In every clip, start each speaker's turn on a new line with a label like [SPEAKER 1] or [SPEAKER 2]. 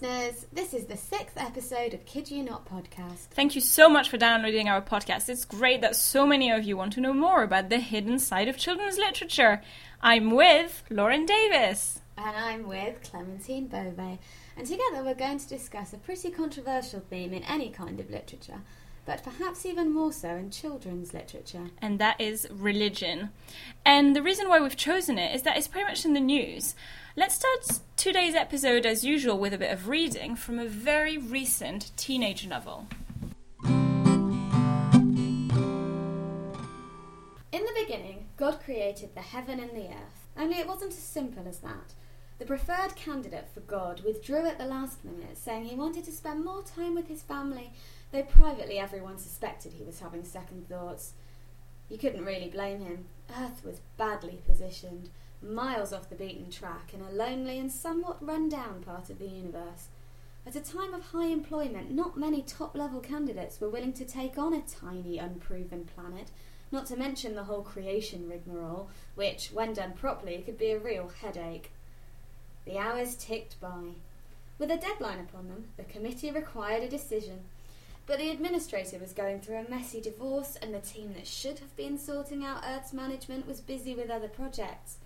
[SPEAKER 1] listeners. This is the sixth episode of Kid You Not podcast.
[SPEAKER 2] Thank you so much for downloading our podcast. It's great that so many of you want to know more about the hidden side of children's literature. I'm with Lauren Davis.
[SPEAKER 1] And I'm with Clementine Bove. And together we're going to discuss a pretty controversial theme in any kind of literature, but perhaps even more so in children's literature.
[SPEAKER 2] And that is religion. And the reason why we've chosen it is that it's pretty much in the news. Let's start today's episode, as usual, with a bit of reading from a very recent teenage novel.
[SPEAKER 1] In the beginning, God created the heaven and the earth. Only it wasn't as simple as that. The preferred candidate for God withdrew at the last minute, saying he wanted to spend more time with his family, though privately everyone suspected he was having second thoughts. You couldn't really blame him. Earth was badly positioned miles off the beaten track in a lonely and somewhat run down part of the universe. At a time of high employment, not many top level candidates were willing to take on a tiny, unproven planet, not to mention the whole creation rigmarole, which, when done properly, could be a real headache. The hours ticked by. With a deadline upon them, the committee required a decision. But the administrator was going through a messy divorce, and the team that should have been sorting out Earth's management was busy with other projects.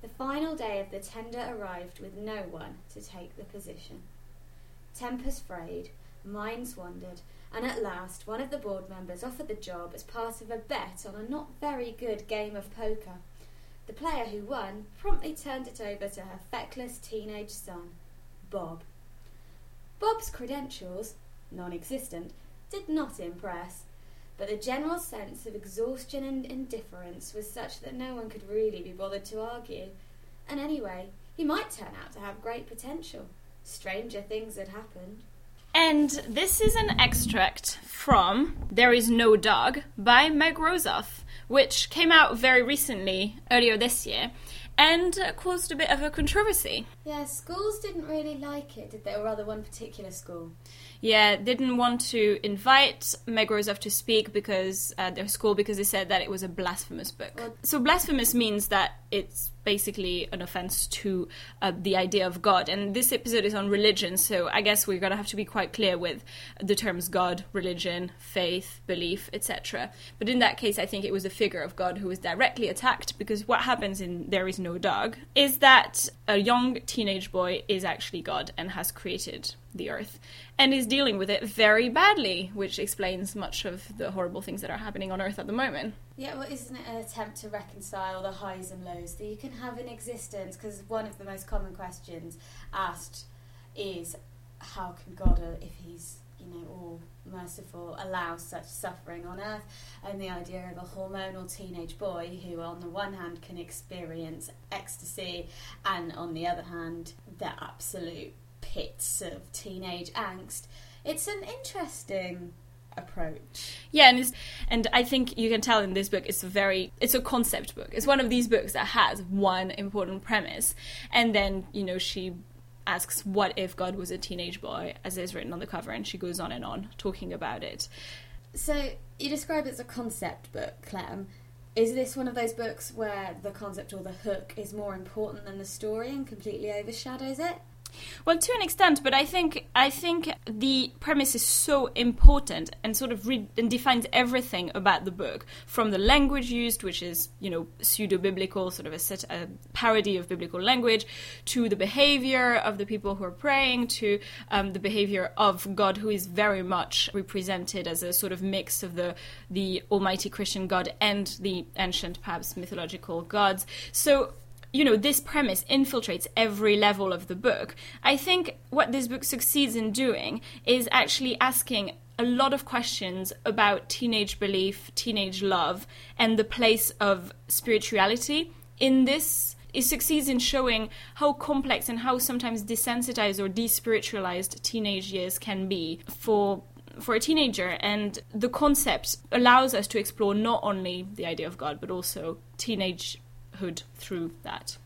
[SPEAKER 1] The final day of the tender arrived with no one to take the position. Tempers frayed, minds wandered, and at last one of the board members offered the job as part of a bet on a not very good game of poker. The player who won promptly turned it over to her feckless teenage son, Bob. Bob's credentials, non existent, did not impress, but the general sense of exhaustion and indifference was such that no one could really be bothered to argue. And anyway, he might turn out to have great potential. Stranger things had happened.
[SPEAKER 2] And this is an extract from There Is No Dog by Meg Rosoff, which came out very recently, earlier this year, and caused a bit of a controversy.
[SPEAKER 1] Yeah, schools didn't really like it, did they? Or rather, one particular school
[SPEAKER 2] yeah, didn't want to invite Meg Rosoff to speak because uh, their school because they said that it was a blasphemous book. Well, so blasphemous means that it's basically an offense to uh, the idea of God. And this episode is on religion, so I guess we're going to have to be quite clear with the terms God, religion, faith, belief, etc. But in that case, I think it was a figure of God who was directly attacked because what happens in There Is No Dog is that a young teenage boy is actually God and has created the earth and is dealing with it very badly, which explains much of the horrible things that are happening on earth at the moment.
[SPEAKER 1] Yeah, well, isn't it an attempt to reconcile the highs and lows that you can have in existence? Because one of the most common questions asked is, how can God, uh, if He's you know all merciful, allow such suffering on earth? And the idea of a hormonal teenage boy who, on the one hand, can experience ecstasy, and on the other hand, the absolute pits of teenage angst. It's an interesting approach.
[SPEAKER 2] Yeah, and and I think you can tell in this book it's a very it's a concept book. It's one of these books that has one important premise, and then you know she asks what if God was a teenage boy, as is written on the cover, and she goes on and on talking about it.
[SPEAKER 1] So you describe it as a concept book, Clem. Is this one of those books where the concept or the hook is more important than the story and completely overshadows it?
[SPEAKER 2] Well, to an extent, but I think I think the premise is so important and sort of re- and defines everything about the book, from the language used, which is you know pseudo biblical, sort of a, set, a parody of biblical language, to the behavior of the people who are praying, to um, the behavior of God, who is very much represented as a sort of mix of the the Almighty Christian God and the ancient, perhaps mythological gods. So you know, this premise infiltrates every level of the book. I think what this book succeeds in doing is actually asking a lot of questions about teenage belief, teenage love, and the place of spirituality in this. It succeeds in showing how complex and how sometimes desensitized or despiritualized teenage years can be for for a teenager and the concept allows us to explore not only the idea of god but also teenage hood through that.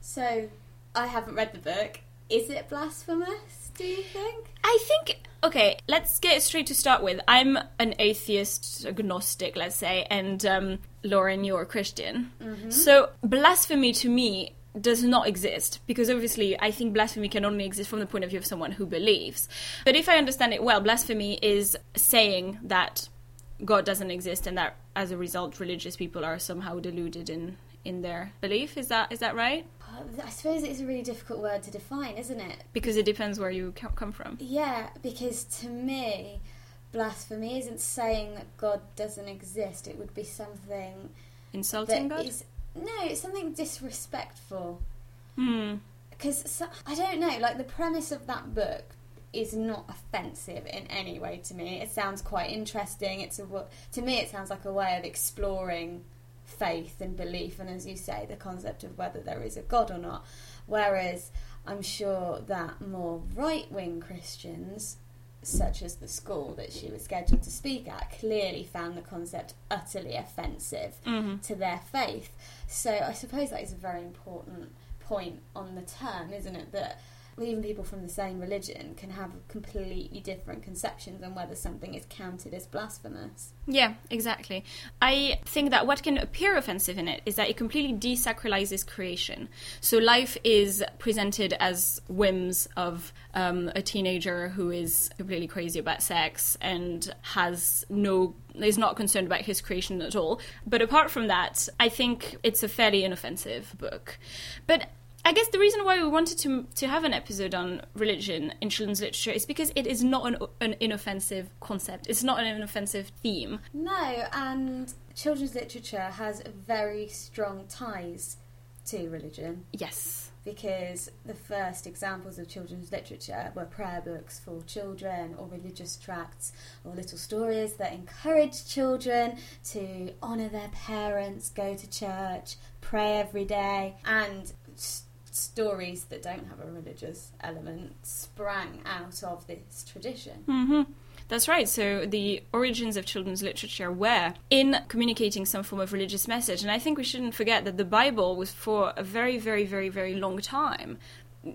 [SPEAKER 1] So, I haven't read the book. Is it blasphemous, do you think?
[SPEAKER 2] I think okay, let's get straight to start with. I'm an atheist, agnostic, let's say, and um, Lauren, you're a Christian. Mm-hmm. So blasphemy to me does not exist because obviously I think blasphemy can only exist from the point of view of someone who believes. But if I understand it well, blasphemy is saying that God doesn't exist and that as a result religious people are somehow deluded in in their belief. Is that is that right?
[SPEAKER 1] I suppose it's a really difficult word to define, isn't it?
[SPEAKER 2] Because it depends where you come from.
[SPEAKER 1] Yeah, because to me, blasphemy isn't saying that God doesn't exist. It would be something
[SPEAKER 2] insulting God.
[SPEAKER 1] Is, no, it's something disrespectful.
[SPEAKER 2] Hmm.
[SPEAKER 1] Because so, I don't know, like the premise of that book is not offensive in any way to me. It sounds quite interesting. It's a to me, it sounds like a way of exploring faith and belief, and as you say, the concept of whether there is a God or not. Whereas I'm sure that more right wing Christians, such as the school that she was scheduled to speak at, clearly found the concept utterly offensive
[SPEAKER 2] mm-hmm.
[SPEAKER 1] to their faith. So I suppose that is a very important point on the term, isn't it? That even people from the same religion can have completely different conceptions on whether something is counted as blasphemous.
[SPEAKER 2] Yeah, exactly. I think that what can appear offensive in it is that it completely desacralizes creation. So life is presented as whims of um, a teenager who is completely crazy about sex and has no is not concerned about his creation at all. But apart from that, I think it's a fairly inoffensive book. But I guess the reason why we wanted to to have an episode on religion in children's literature is because it is not an, an inoffensive concept. It's not an inoffensive theme.
[SPEAKER 1] No, and children's literature has very strong ties to religion.
[SPEAKER 2] Yes.
[SPEAKER 1] Because the first examples of children's literature were prayer books for children, or religious tracts, or little stories that encouraged children to honour their parents, go to church, pray every day, and stories that don't have a religious element sprang out of this tradition.
[SPEAKER 2] Mm-hmm. That's right. So the origins of children's literature were in communicating some form of religious message. And I think we shouldn't forget that the Bible was for a very, very, very, very long time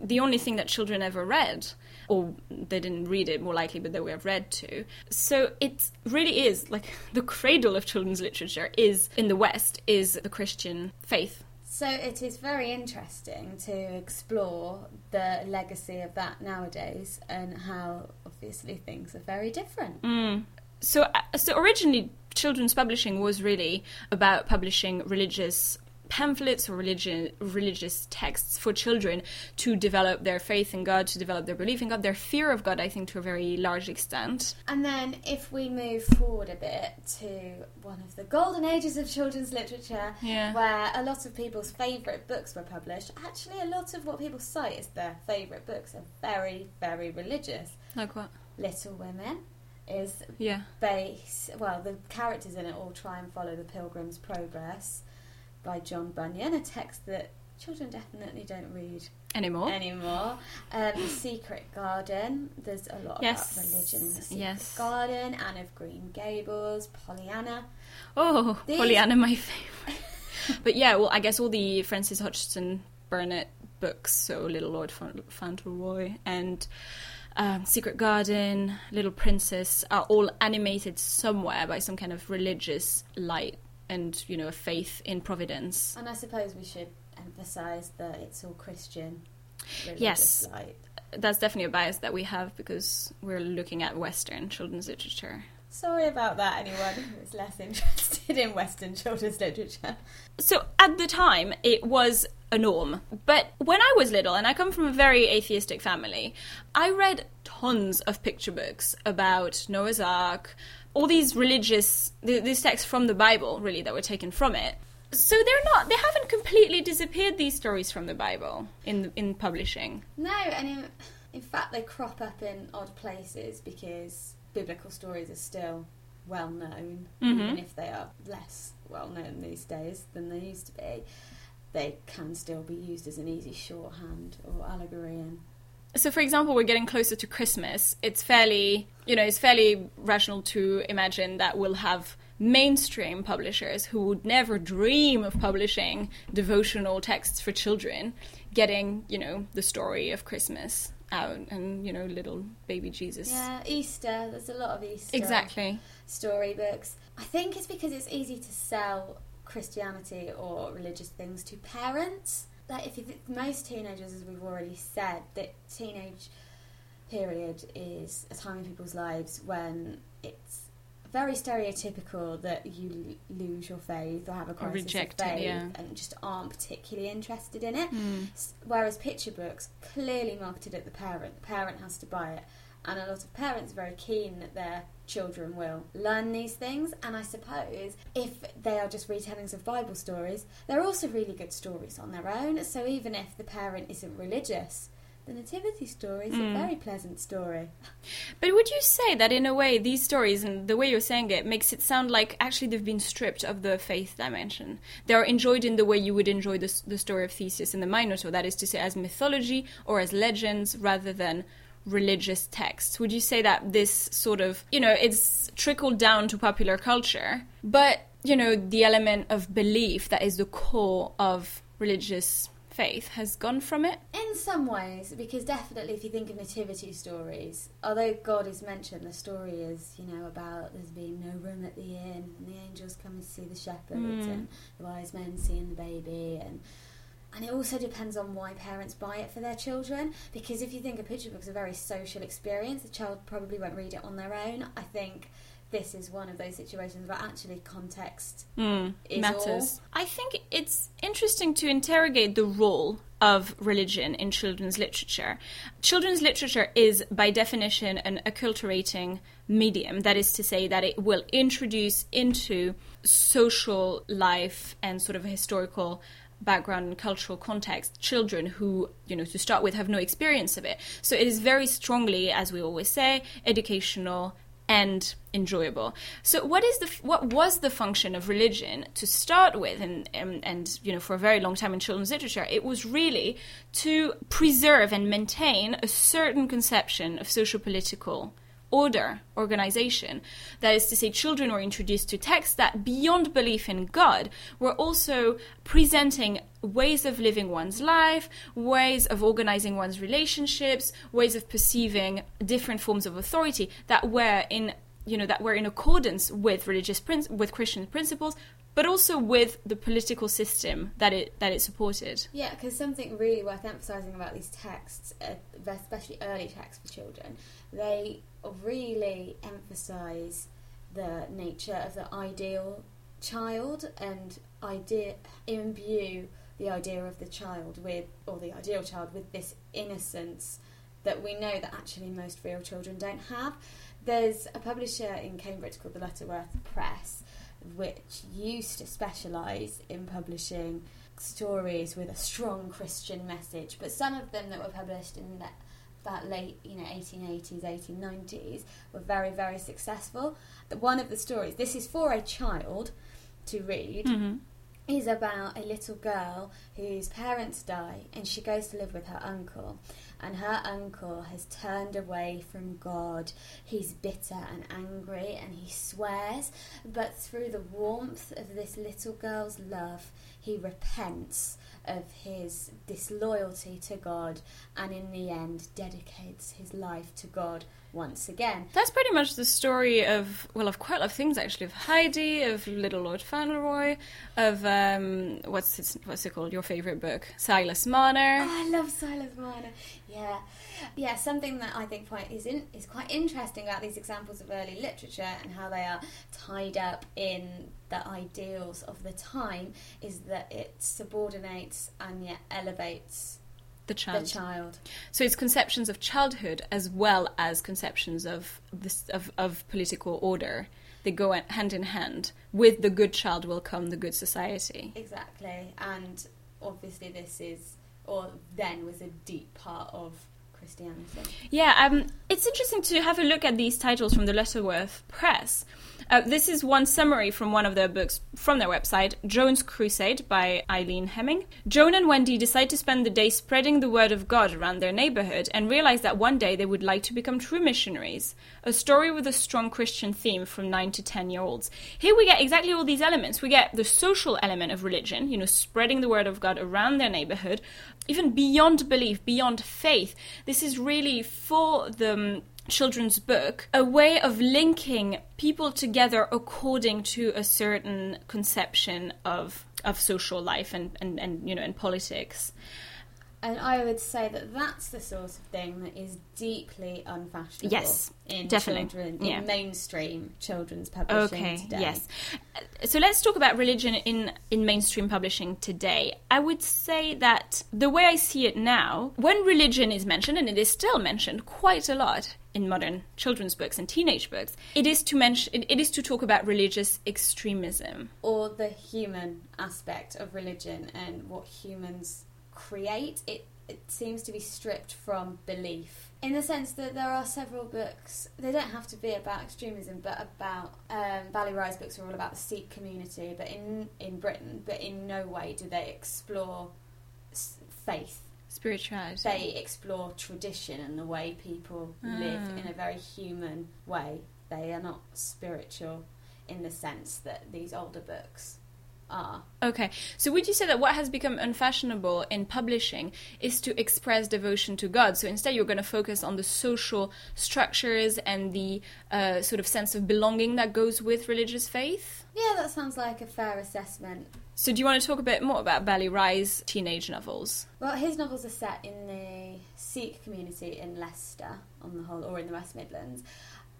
[SPEAKER 2] the only thing that children ever read. Or they didn't read it more likely, but they were read to. So it really is like the cradle of children's literature is in the West is the Christian faith
[SPEAKER 1] so it is very interesting to explore the legacy of that nowadays and how obviously things are very different.
[SPEAKER 2] Mm. So, uh, so originally, children's publishing was really about publishing religious pamphlets or religion, religious texts for children to develop their faith in God, to develop their belief in God, their fear of God, I think, to a very large extent.
[SPEAKER 1] And then, if we move forward a bit to one of the golden ages of children's literature,
[SPEAKER 2] yeah.
[SPEAKER 1] where a lot of people's favourite books were published, actually, a lot of what people cite as their favourite books are very, very religious.
[SPEAKER 2] Like what?
[SPEAKER 1] Little Women is
[SPEAKER 2] yeah.
[SPEAKER 1] base well the characters in it all try and follow the pilgrim's progress by John Bunyan, a text that children definitely don't read
[SPEAKER 2] anymore.
[SPEAKER 1] Anymore. Um, the Secret Garden. There's a lot
[SPEAKER 2] yes.
[SPEAKER 1] about religion in the Secret
[SPEAKER 2] yes.
[SPEAKER 1] Garden. Anne of Green Gables. Pollyanna.
[SPEAKER 2] Oh, These... Pollyanna, my favorite. but yeah, well, I guess all the Frances Hodgson Burnett books, so Little Lord Fauntleroy and um, Secret Garden, Little Princess, are all animated somewhere by some kind of religious light and you know a faith in providence.
[SPEAKER 1] And I suppose we should emphasise that it's all Christian.
[SPEAKER 2] Yes,
[SPEAKER 1] light.
[SPEAKER 2] that's definitely a bias that we have because we're looking at Western children's literature.
[SPEAKER 1] Sorry about that, anyone who is less interested in Western children's literature.
[SPEAKER 2] So, at the time, it was a norm. But when I was little, and I come from a very atheistic family, I read tons of picture books about Noah's Ark, all these religious these texts from the Bible really that were taken from it. So they're not they haven't completely disappeared these stories from the Bible in in publishing.
[SPEAKER 1] No, and in, in fact they crop up in odd places because biblical stories are still well known,
[SPEAKER 2] mm-hmm.
[SPEAKER 1] even if they are less well known these days than they used to be. They can still be used as an easy shorthand or allegory in
[SPEAKER 2] so for example we're getting closer to christmas. It's fairly you know it's fairly rational to imagine that we'll have mainstream publishers who would never dream of publishing devotional texts for children getting you know the story of christmas out and you know little baby jesus.
[SPEAKER 1] Yeah easter. There's a lot of easter
[SPEAKER 2] exactly.
[SPEAKER 1] storybooks. I think it's because it's easy to sell christianity or religious things to parents like if th- most teenagers, as we've already said, that teenage period is a time in people's lives when it's very stereotypical that you lose your faith or have a crisis
[SPEAKER 2] reject
[SPEAKER 1] of
[SPEAKER 2] it,
[SPEAKER 1] faith
[SPEAKER 2] yeah.
[SPEAKER 1] and just aren't particularly interested in it.
[SPEAKER 2] Mm.
[SPEAKER 1] Whereas picture books clearly marketed at the parent, the parent has to buy it, and a lot of parents are very keen that their children will learn these things. And I suppose if they are just retellings of Bible stories, they're also really good stories on their own. So even if the parent isn't religious, the nativity story is
[SPEAKER 2] Mm.
[SPEAKER 1] a very pleasant story.
[SPEAKER 2] But would you say that in a way these stories and the way you're saying it makes it sound like actually they've been stripped of the faith dimension? They are enjoyed in the way you would enjoy the, the story of Theseus and the Minotaur, that is to say, as mythology or as legends rather than religious texts. Would you say that this sort of, you know, it's trickled down to popular culture, but, you know, the element of belief that is the core of religious faith has gone from it?
[SPEAKER 1] In some ways, because definitely if you think of nativity stories, although God is mentioned, the story is, you know, about there's being no room at the inn, and the angels come to see the shepherds,
[SPEAKER 2] Mm.
[SPEAKER 1] and the wise men seeing the baby, and and it also depends on why parents buy it for their children. Because if you think a picture book is a very social experience, the child probably won't read it on their own. I think this is one of those situations where actually context
[SPEAKER 2] Mm, matters. I think it's interesting to interrogate the role of religion in children's literature. Children's literature is, by definition, an acculturating medium. That is to say, that it will introduce into social life and sort of a historical background and cultural context children who you know to start with have no experience of it so it is very strongly as we always say educational and enjoyable. So, what is the what was the function of religion to start with, and, and and you know for a very long time in children's literature, it was really to preserve and maintain a certain conception of socio-political order, organization. That is to say, children were introduced to texts that, beyond belief in God, were also presenting ways of living one's life, ways of organizing one's relationships, ways of perceiving different forms of authority that were in you know that were in accordance with religious prin- with Christian principles, but also with the political system that it that it supported.
[SPEAKER 1] Yeah, because something really worth emphasising about these texts, uh, especially early texts for children, they really emphasise the nature of the ideal child and idea imbue the idea of the child with, or the ideal child with this innocence that we know that actually most real children don't have. There's a publisher in Cambridge called the Lutterworth Press, which used to specialise in publishing stories with a strong Christian message, but some of them that were published in that, that late, you know, 1880s, 1890s were very, very successful. One of the stories, this is for a child to read,
[SPEAKER 2] Mm-hmm.
[SPEAKER 1] Is about a little girl whose parents die and she goes to live with her uncle. And her uncle has turned away from God. He's bitter and angry and he swears. But through the warmth of this little girl's love, he repents of his disloyalty to God and in the end dedicates his life to God once again.
[SPEAKER 2] That's pretty much the story of well, of quite a lot of things actually. Of Heidi, of Little Lord Fauntleroy, of um, what's it, what's it called? Your favorite book, Silas Marner.
[SPEAKER 1] Oh, I love Silas Marner. Yeah, yeah. Something that I think quite is in, is quite interesting about these examples of early literature and how they are tied up in the ideals of the time is that it subordinates and yet elevates
[SPEAKER 2] the child.
[SPEAKER 1] the child.
[SPEAKER 2] So it's conceptions of childhood as well as conceptions of this of, of political order. They go hand in hand. With the good child will come the good society.
[SPEAKER 1] Exactly, and obviously this is or then was a deep part of Christianity.
[SPEAKER 2] Yeah, um, it's interesting to have a look at these titles from the Lutterworth Press. Uh, this is one summary from one of their books from their website, Joan's Crusade by Eileen Hemming. Joan and Wendy decide to spend the day spreading the word of God around their neighborhood and realize that one day they would like to become true missionaries. A story with a strong Christian theme from 9 to 10 year olds. Here we get exactly all these elements. We get the social element of religion, you know, spreading the word of God around their neighborhood, even beyond belief, beyond faith. This is really for the children's book a way of linking people together according to a certain conception of of social life and, and, and you know and politics
[SPEAKER 1] and I would say that that's the sort of thing that is deeply unfashionable.
[SPEAKER 2] Yes,
[SPEAKER 1] in
[SPEAKER 2] definitely.
[SPEAKER 1] children,
[SPEAKER 2] Yeah.
[SPEAKER 1] in mainstream children's publishing
[SPEAKER 2] Okay,
[SPEAKER 1] today.
[SPEAKER 2] yes. Uh, So let's talk about religion in, in mainstream publishing today. I would say that the way I see it now, when religion is mentioned, and it is still mentioned quite a lot in modern children's books and teenage books, it is to mention it, it is to talk about religious extremism.
[SPEAKER 1] or the human aspect of religion and what humans create, it, it seems to be stripped from belief. In the sense that there are several books, they don't have to be about extremism, but about. Um, Bali Rai's books are all about the Sikh community, but in, in Britain, but in no way do they explore s- faith.
[SPEAKER 2] Spirituality.
[SPEAKER 1] They explore tradition and the way people live
[SPEAKER 2] Ah.
[SPEAKER 1] in a very human way. They are not spiritual in the sense that these older books are.
[SPEAKER 2] Okay, so would you say that what has become unfashionable in publishing is to express devotion to God? So instead, you're going to focus on the social structures and the uh, sort of sense of belonging that goes with religious faith?
[SPEAKER 1] Yeah, that sounds like a fair assessment.
[SPEAKER 2] So, do you want to talk a bit more about Bali Rai's teenage novels?
[SPEAKER 1] Well, his novels are set in the Sikh community in Leicester, on the whole, or in the West Midlands,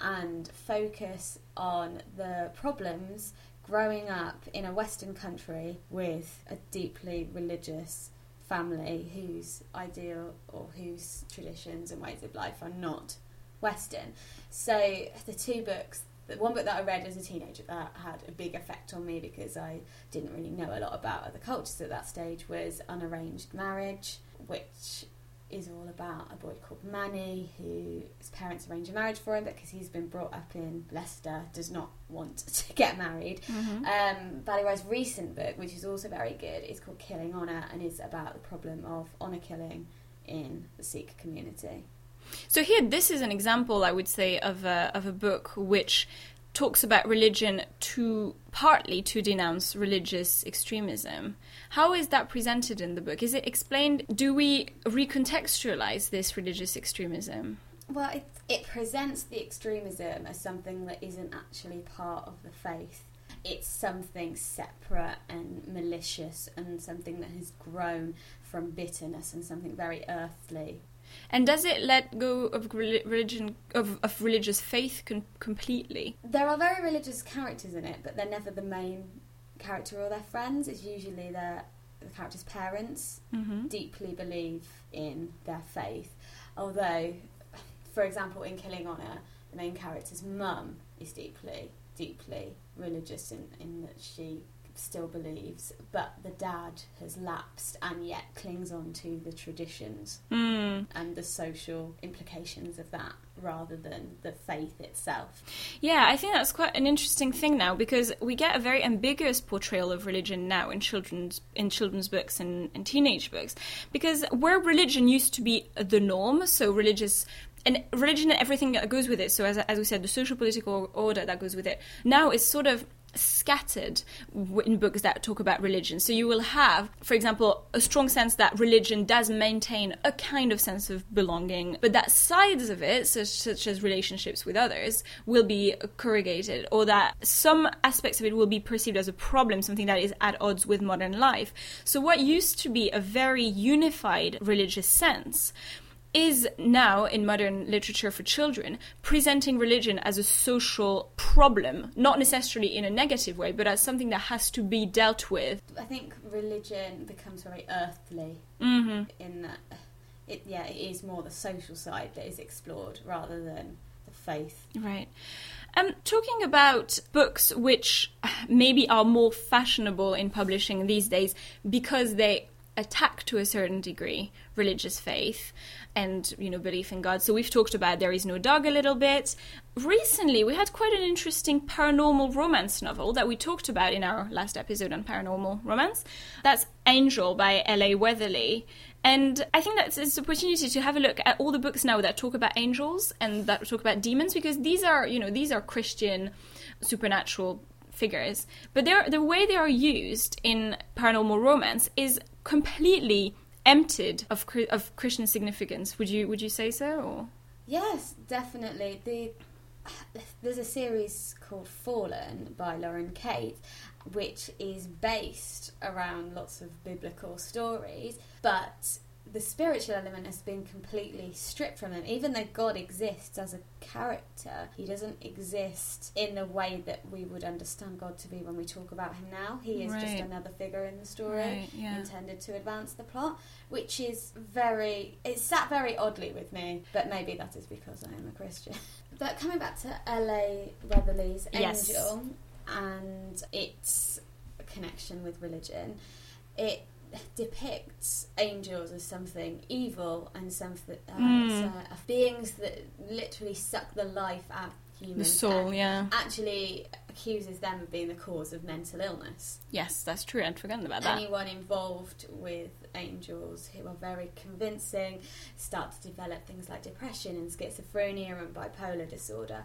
[SPEAKER 1] and focus on the problems growing up in a Western country with a deeply religious family whose ideal or whose traditions and ways of life are not Western. So the two books, the one book that I read as a teenager that had a big effect on me because I didn't really know a lot about other cultures at that stage was Unarranged Marriage, which is all about a boy called Manny who his parents arrange a marriage for him because he's been brought up in Leicester, does not want to get married. Um, Bali Rai's recent book, which is also very good, is called Killing Honour and is about the problem of honour killing in the Sikh community.
[SPEAKER 2] So here, this is an example, I would say, of a, of a book which talks about religion to partly to denounce religious extremism. How is that presented in the book? Is it explained? Do we recontextualize this religious extremism?
[SPEAKER 1] Well, it, it presents the extremism as something that isn't actually part of the faith. It's something separate and malicious and something that has grown from bitterness and something very earthly.
[SPEAKER 2] And does it let go of religion of, of religious faith con- completely?
[SPEAKER 1] There are very religious characters in it, but they're never the main character or their friends. It's usually their the character's parents
[SPEAKER 2] Mm-hmm.
[SPEAKER 1] deeply believe in their faith. Although, for example, in Killing Honour, the main character's mum is deeply, deeply religious in, in that she still believes, but the dad has lapsed and yet clings on to the traditions
[SPEAKER 2] Mm.
[SPEAKER 1] and the social implications of that rather than the faith itself.
[SPEAKER 2] Yeah, I think that's quite an interesting thing now because we get a very ambiguous portrayal of religion now in children's in children's books and, and teenage books. Because where religion used to be the norm, so religious and religion and everything that goes with it, so as, as we said, the social political order that goes with it, now is sort of scattered in books that talk about religion. So you will have, for example, a strong sense that religion does maintain a kind of sense of belonging, but that sides of it, such, such as relationships with others, will be corrugated, or that some aspects of it will be perceived as a problem, something that is at odds with modern life. So what used to be a very unified religious sense is now in modern literature for children presenting religion as a social problem, not necessarily in a negative way, but as something that has to be dealt with.
[SPEAKER 1] I think religion becomes very earthly
[SPEAKER 2] hmm
[SPEAKER 1] in that it yeah it is more the social side that is explored rather than the faith.
[SPEAKER 2] Right. Um, talking about books which maybe are more fashionable in publishing these days because they attack to a certain degree religious faith and you know belief in God. So we've talked about There Is No Dog a little bit. Recently, we had quite an interesting paranormal romance novel that we talked about in our last episode on paranormal romance. That's Angel by L.A. Weatherly. And I think that's an opportunity to have a look at all the books now that talk about angels and that talk about demons because these are, you know, these are Christian supernatural figures. But they're, the way they are used in paranormal romance is completely emptied of, of Christian significance. Would you would you say so? Or?
[SPEAKER 1] Yes, definitely. The there's a series called Fallen by Lauren Kate, which is based around lots of biblical stories, but the spiritual element has been completely stripped from him. Even though God exists as a character, he doesn't exist in the way that we would understand God to be when we talk about him now. He is
[SPEAKER 2] Right.
[SPEAKER 1] just another figure in the story
[SPEAKER 2] Right, yeah.
[SPEAKER 1] intended to advance the plot, which is very. It sat very oddly with me, but maybe that is because I am a Christian. But coming back to L.A. Weatherly's
[SPEAKER 2] Yes.
[SPEAKER 1] Angel and its connection with religion, it depicts angels as something evil and something uh,
[SPEAKER 2] Mm.
[SPEAKER 1] so- beings that literally suck the life out of
[SPEAKER 2] The soul, yeah.
[SPEAKER 1] Actually, accuses them of being the cause of mental illness.
[SPEAKER 2] Yes, that's true. I'd forgotten about that.
[SPEAKER 1] Anyone involved with angels who are very convincing start to develop things like depression and schizophrenia and bipolar disorder.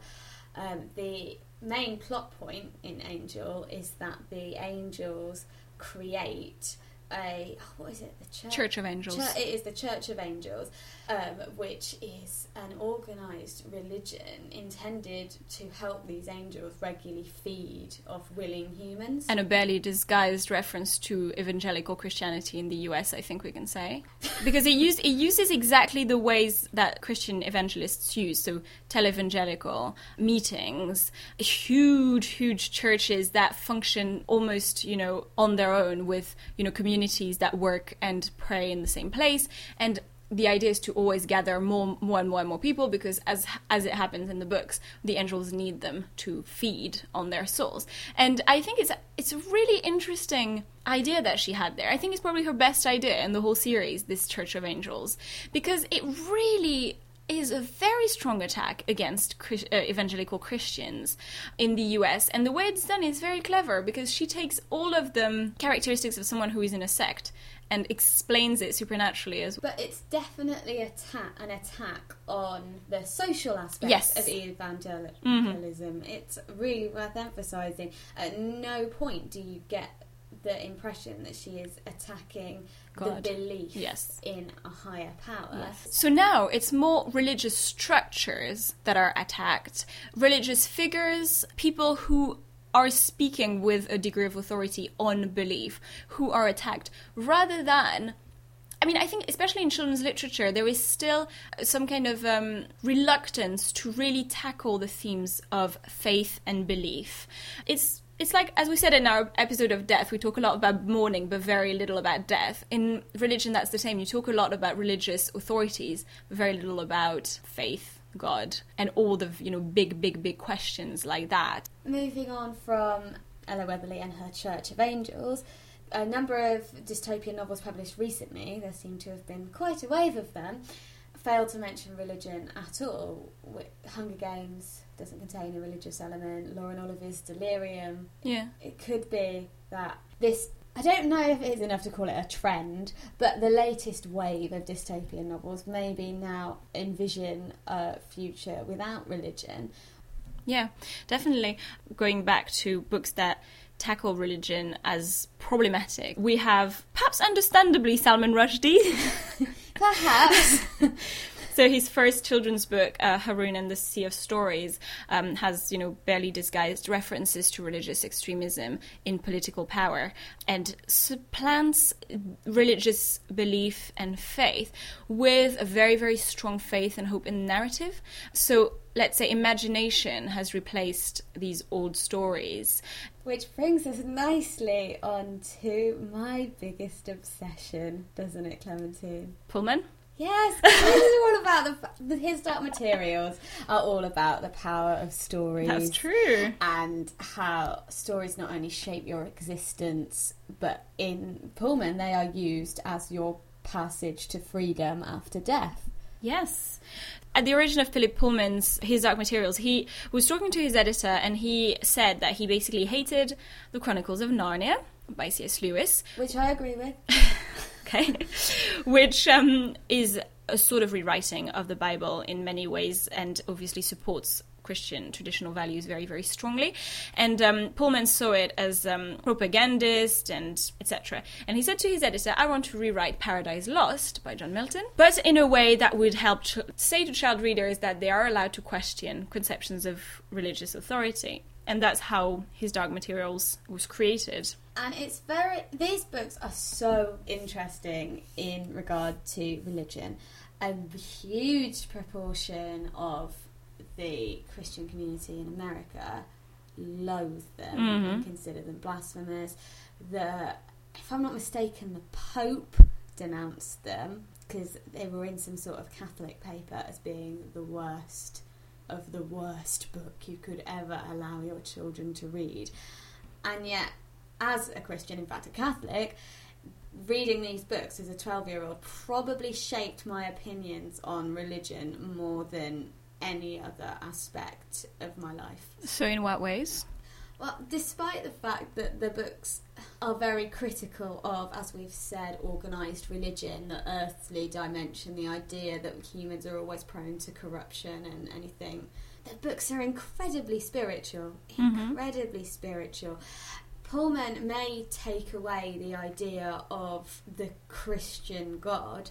[SPEAKER 1] Um, the main plot point in Angel is that the angels create a what is it? The church.
[SPEAKER 2] Church of Angels.
[SPEAKER 1] Chur- it is the Church of Angels, um, which is an organised religion intended to help these angels regularly feed off willing humans.
[SPEAKER 2] and a barely disguised reference to evangelical Christianity in the US, I think we can say, because it use it uses exactly the ways that Christian evangelists use. So televangelical meetings, huge, huge churches that function almost, you know, on their own with you know communities that work and pray in the same place and the idea is to always gather more, more and more and more people because, as as it happens in the books, the angels need them to feed on their souls. And I think it's it's a really interesting idea that she had there. I think it's probably her best idea in the whole series, this Church of Angels, because it really is a very strong attack against Chris- uh, evangelical Christians in the US. And the way it's done is very clever because she takes all of the characteristics of someone who is in a sect and explains it supernaturally as well.
[SPEAKER 1] But it's definitely attack, an attack on the social aspects
[SPEAKER 2] Yes.
[SPEAKER 1] of evangelicalism. It's really worth emphasising. At no point do you get the impression that she is attacking
[SPEAKER 2] God.
[SPEAKER 1] the belief
[SPEAKER 2] Yes.
[SPEAKER 1] in a higher power. Yes.
[SPEAKER 2] So now it's more religious structures that are attacked, religious figures, people who are speaking with a degree of authority on belief, who are attacked, rather than. I mean, I think, especially in children's literature, there is still some kind of um, reluctance to really tackle the themes of faith and belief. It's it's like as we said in our episode of death we talk a lot about mourning but very little about death. In religion that's the same. You talk a lot about religious authorities but very little about faith god and all the you know big big big questions like that.
[SPEAKER 1] Moving on from L.A. Weatherly and her Church of Angels, a number of dystopian novels published recently, there seem to have been quite a wave of them, failed to mention religion at all. Hunger Games doesn't contain a religious element, Lauren Oliver's Delirium.
[SPEAKER 2] yeah
[SPEAKER 1] It could be that this. I don't know if it is enough to call it a trend, but the latest wave of dystopian novels maybe now envision a future without religion.
[SPEAKER 2] Yeah, definitely. Going back to books that tackle religion as problematic, we have, perhaps understandably, Salman Rushdie.
[SPEAKER 1] Perhaps.
[SPEAKER 2] so his first children's book, uh, Haroun and the Sea of Stories, um, has you know barely disguised references to religious extremism in political power and supplants religious belief and faith with a very very strong faith and hope in narrative. So let's say imagination has replaced these old stories.
[SPEAKER 1] Which brings us nicely on to my biggest obsession, doesn't it, Clementine?
[SPEAKER 2] Pullman.
[SPEAKER 1] Yes, this is all about the, the His Dark Materials are all about the power of stories.
[SPEAKER 2] That's true.
[SPEAKER 1] And how stories not only shape your existence, but in Pullman they are used as your passage to freedom after death.
[SPEAKER 2] Yes. At the origin of Philip Pullman's His Dark Materials, he was talking to his editor and he said that he basically hated the Chronicles of Narnia by C.S. Lewis,
[SPEAKER 1] Which I agree with.
[SPEAKER 2] okay, which um, is a sort of rewriting of the Bible in many ways and obviously supports Christian traditional values very, very strongly. And um, Pullman saw it as um, propagandist and etc. And he said to his editor, I want to rewrite Paradise Lost by John Milton, but in a way that would help ch- say to child readers that they are allowed to question conceptions of religious authority. And that's how his Dark Materials was created.
[SPEAKER 1] And it's very, these books are so interesting in regard to religion. A huge proportion of the Christian community in America loathe them
[SPEAKER 2] Mhm.
[SPEAKER 1] and consider them blasphemous. The, if I'm not mistaken, the Pope denounced them because they were in some sort of Catholic paper as being the worst of the worst book you could ever allow your children to read. And yet, as a Christian, in fact a Catholic, reading these books as a 12 year old probably shaped my opinions on religion more than any other aspect of my life.
[SPEAKER 2] So, in what ways?
[SPEAKER 1] Well, despite the fact that the books are very critical of, as we've said, organised religion, the earthly dimension, the idea that humans are always prone to corruption and anything, the books are incredibly spiritual.
[SPEAKER 2] Mhm.
[SPEAKER 1] Incredibly spiritual. Pullman may take away the idea of the Christian God,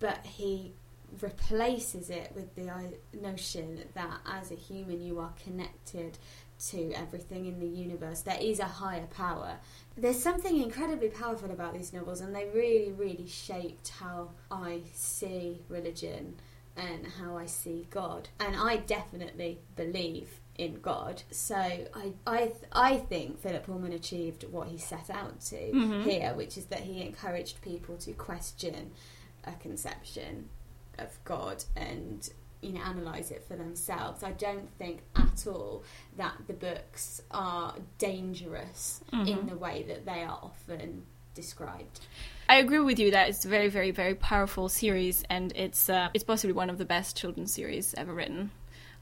[SPEAKER 1] but he replaces it with the uh, notion that as a human you are connected to everything in the universe. There is a higher power. There's something incredibly powerful about these novels, and they really, really shaped how I see religion and how I see God. And I definitely believe in God. So I, I, th- I think Philip Pullman achieved what he set out to
[SPEAKER 2] Mhm.
[SPEAKER 1] here, which is that he encouraged people to question a conception of God and you know analyze it for themselves. I don't think at all that the books are dangerous in
[SPEAKER 2] Mhm.
[SPEAKER 1] the way that they are often described.
[SPEAKER 2] I agree with you that it's a very, very, very powerful series, and it's uh, it's possibly one of the best children's series ever written.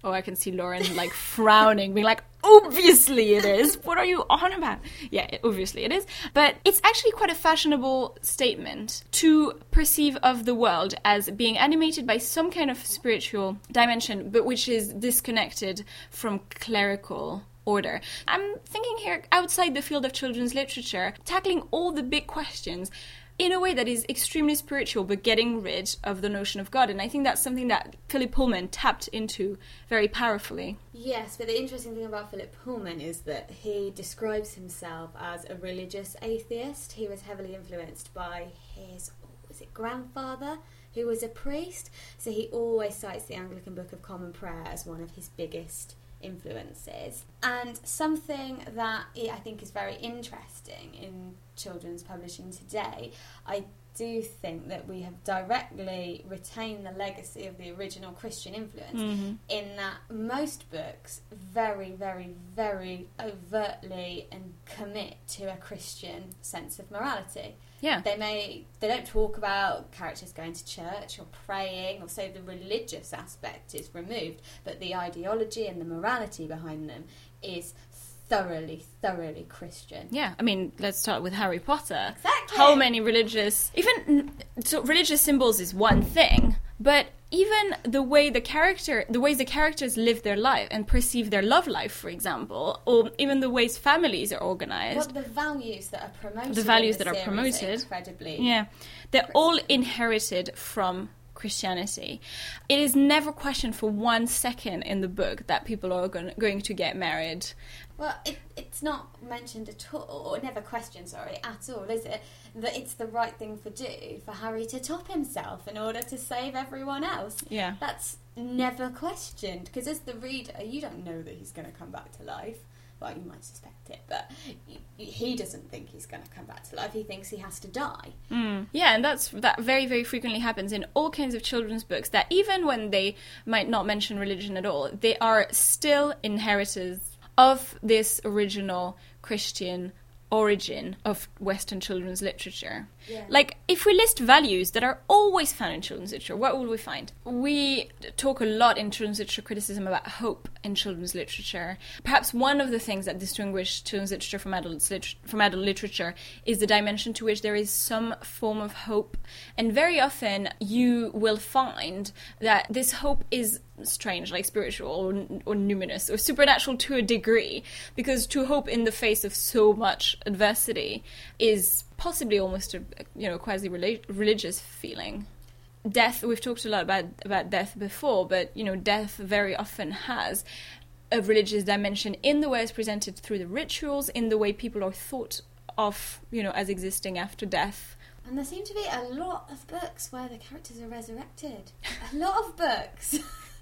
[SPEAKER 2] Oh, I can see Lauren like frowning, being like, "Obviously it is. What are you on about?" Yeah, obviously it is. But it's actually quite a fashionable statement to perceive of the world as being animated by some kind of spiritual dimension, but which is disconnected from clerical order. I'm thinking here outside the field of children's literature, tackling all the big questions in a way that is extremely spiritual, but getting rid of the notion of God. And I think that's something that Philip Pullman tapped into very powerfully.
[SPEAKER 1] Yes, but the interesting thing about Philip Pullman is that he describes himself as a religious atheist. He was heavily influenced by his, was it grandfather, who was a priest? So he always cites the Anglican Book of Common Prayer as one of his biggest influences. And something that I think is very interesting in children's publishing today, I do think that we have directly retained the legacy of the original Christian influence
[SPEAKER 2] Mm-hmm.
[SPEAKER 1] in that most books very, very, very overtly and commit to a Christian sense of morality.
[SPEAKER 2] Yeah.
[SPEAKER 1] They may they don't talk about characters going to church or praying or so the religious aspect is removed, but the ideology and the morality behind them is thoroughly, thoroughly Christian.
[SPEAKER 2] Yeah, I mean, let's start with Harry Potter.
[SPEAKER 1] Exactly.
[SPEAKER 2] How many religious, even so, religious symbols is one thing, but even the way the character, the ways the characters live their life and perceive their love life, for example, or even the ways families are organized.
[SPEAKER 1] What the values that are promoted.
[SPEAKER 2] The values
[SPEAKER 1] the
[SPEAKER 2] that are promoted.
[SPEAKER 1] Incredibly.
[SPEAKER 2] Yeah, they're all inherited from Christianity. It is never questioned for one second in the book that people are gon- going to get married.
[SPEAKER 1] Well, it, it's not mentioned at all, or never questioned, sorry, at all, is it? That it's the right thing for do for Harry to top himself in order to save everyone else.
[SPEAKER 2] Yeah.
[SPEAKER 1] That's never questioned, because as the reader, you don't know that he's going to come back to life. Well, you might suspect it, but he doesn't think he's going to come back to life. He thinks he has to die.
[SPEAKER 2] Mm. Yeah, and that's that very very frequently happens in all kinds of children's books. That even when they might not mention religion at all, they are still inheritors of this original Christian origin of Western children's literature.
[SPEAKER 1] Yeah.
[SPEAKER 2] Like, if we list values that are always found in children's literature, what will we find? We talk a lot in children's literature criticism about hope in children's literature. Perhaps one of the things that distinguish children's literature from adult, lit- from adult literature is the dimension to which there is some form of hope. And very often you will find that this hope is strange, like spiritual or, or numinous or supernatural to a degree, because to hope in the face of so much adversity is possibly almost a you know quasi religious feeling. Death. We've talked a lot about about death before, but you know, death very often has a religious dimension in the way it's presented through the rituals, in the way people are thought of, you know, as existing after death.
[SPEAKER 1] And there seem to be a lot of books where the characters are resurrected. a lot of books.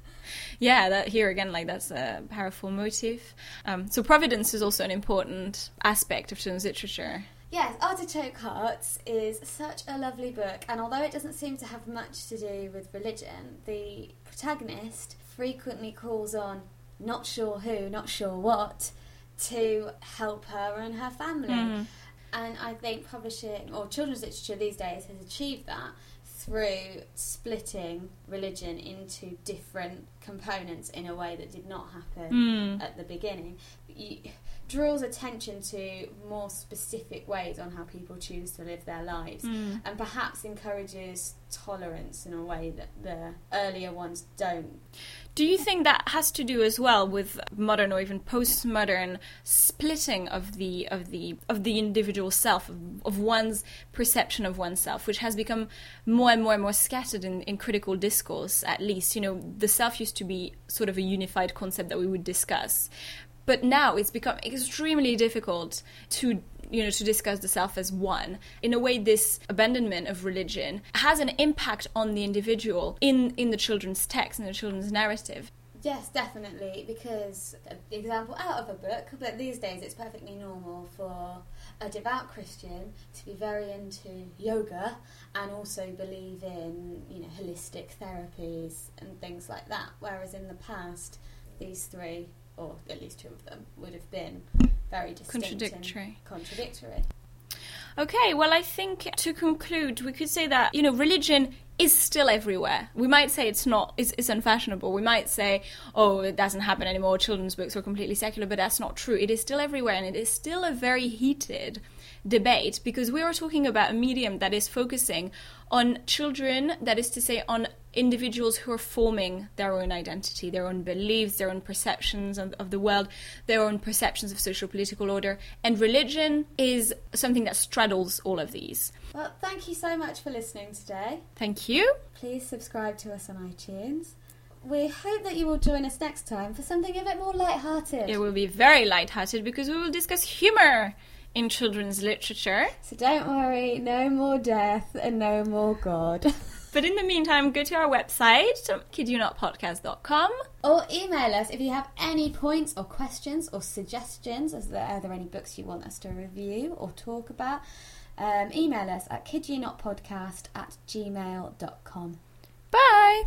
[SPEAKER 2] yeah, that here again, like that's a powerful motive. Um, so providence is also an important aspect of children's literature.
[SPEAKER 1] Yes, Artichoke Hearts is such a lovely book, and although it doesn't seem to have much to do with religion, the protagonist frequently calls on not sure who, not sure what, to help her and her family. Mm. And I think publishing or children's literature these days has achieved that through splitting religion into different components in a way that did not happen mm. at the beginning. You, draws attention to more specific ways on how people choose to live their lives mm. and perhaps encourages tolerance in a way that the earlier ones don't.
[SPEAKER 2] Do you think that has to do as well with modern or even postmodern splitting of the of the of the individual self of, of one's perception of oneself, which has become more and more and more scattered in, in critical discourse? At least, you know, the self used to be sort of a unified concept that we would discuss, but now it's become extremely difficult to you know to discuss the self as one in a way this abandonment of religion has an impact on the individual in in the children's text in the children's narrative
[SPEAKER 1] Yes, definitely, because the example out of a book, but these days it's perfectly normal for a devout Christian to be very into yoga and also believe in, you know, holistic therapies and things like that. Whereas in the past, these three or at least two of them, would have been very
[SPEAKER 2] contradictory.
[SPEAKER 1] contradictory.
[SPEAKER 2] Okay, well, I think to conclude, we could say that, you know, religion is still everywhere. We might say it's not, it's, it's, unfashionable. We might say, oh, it doesn't happen anymore, children's books are completely secular, but that's not true. It is still everywhere, and it is still a very heated debate because we are talking about a medium that is focusing on children, that is to say, on individuals who are forming their own identity, their own beliefs, their own perceptions of, of, the world, their own perceptions of social political order. And religion is something that straddles all of these.
[SPEAKER 1] Well, thank you so much for listening today.
[SPEAKER 2] Thank you.
[SPEAKER 1] Please subscribe to us on iTunes. We hope that you will join us next time for something a bit more light-hearted.
[SPEAKER 2] It will be very light-hearted because we will discuss humour in children's literature.
[SPEAKER 1] So don't worry, no more death and no more God.
[SPEAKER 2] but in the meantime, go to our website, kidyouNotPodcast.com.
[SPEAKER 1] Or email us if you have any points or questions or suggestions. Is there, are there any books you want us to review or talk about? Um, email us at kidyouNotPodcast at gmail.com.
[SPEAKER 2] Bye!